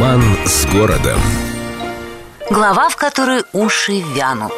Роман с городом. Глава, в которой уши вянут.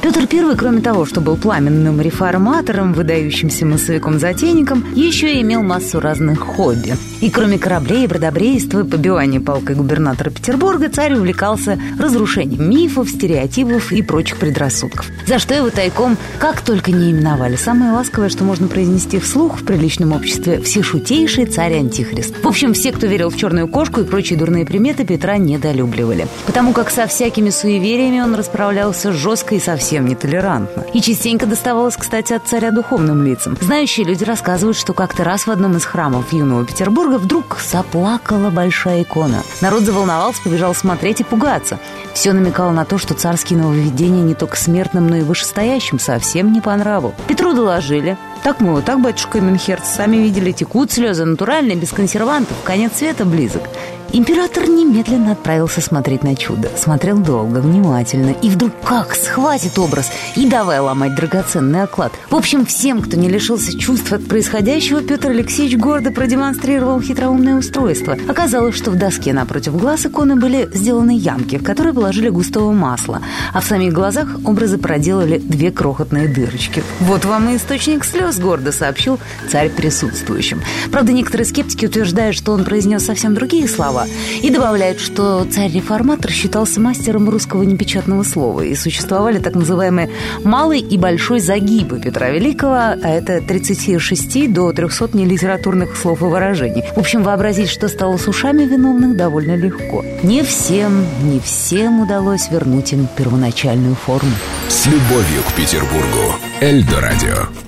Петр I, кроме того, что был пламенным реформатором, выдающимся массовиком-затейником, еще и имел массу разных хобби. И кроме кораблей, бродобрейства и побивания палкой губернатора Петербурга, царь увлекался разрушением мифов, стереотипов и прочих предрассудков. За что его тайком как только не именовали. Самое ласковое, что можно произнести вслух в приличном обществе – всешутейший царь-антихрист. В общем, все, кто верил в черную кошку и прочие дурные приметы, Петра недолюбливали. Потому как со всякими суевериями он расправлялся жестко и совсем совсем нетолерантно. И частенько доставалось, кстати, от царя духовным лицам. Знающие люди рассказывают, что как-то раз в одном из храмов юного Петербурга вдруг заплакала большая икона. Народ заволновался, побежал смотреть и пугаться. Все намекало на то, что царские нововведения не только смертным, но и вышестоящим совсем не по нраву. Петру доложили. Так, мол, так, батюшка Именхерц, сами видели, текут слезы натуральные, без консервантов, конец света близок. Император немедленно отправился смотреть на чудо. Смотрел долго, внимательно. И вдруг как схватит образ и давай ломать драгоценный оклад. В общем, всем, кто не лишился чувств от происходящего, Петр Алексеевич гордо продемонстрировал хитроумное устройство. Оказалось, что в доске напротив глаз иконы были сделаны ямки, в которые положили густого масла, а в самих глазах образы проделали две крохотные дырочки. «Вот вам и источник слез», — гордо сообщил царь присутствующим. Правда, некоторые скептики утверждают, что он произнес совсем другие слова, слова. И добавляют, что царь-реформатор считался мастером русского непечатного слова. И существовали так называемые малый и большой загибы Петра Великого, а это 36 до 300 нелитературных слов и выражений. В общем, вообразить, что стало с ушами виновных, довольно легко. Не всем, не всем удалось вернуть им первоначальную форму. С любовью к Петербургу. Эльдо радио.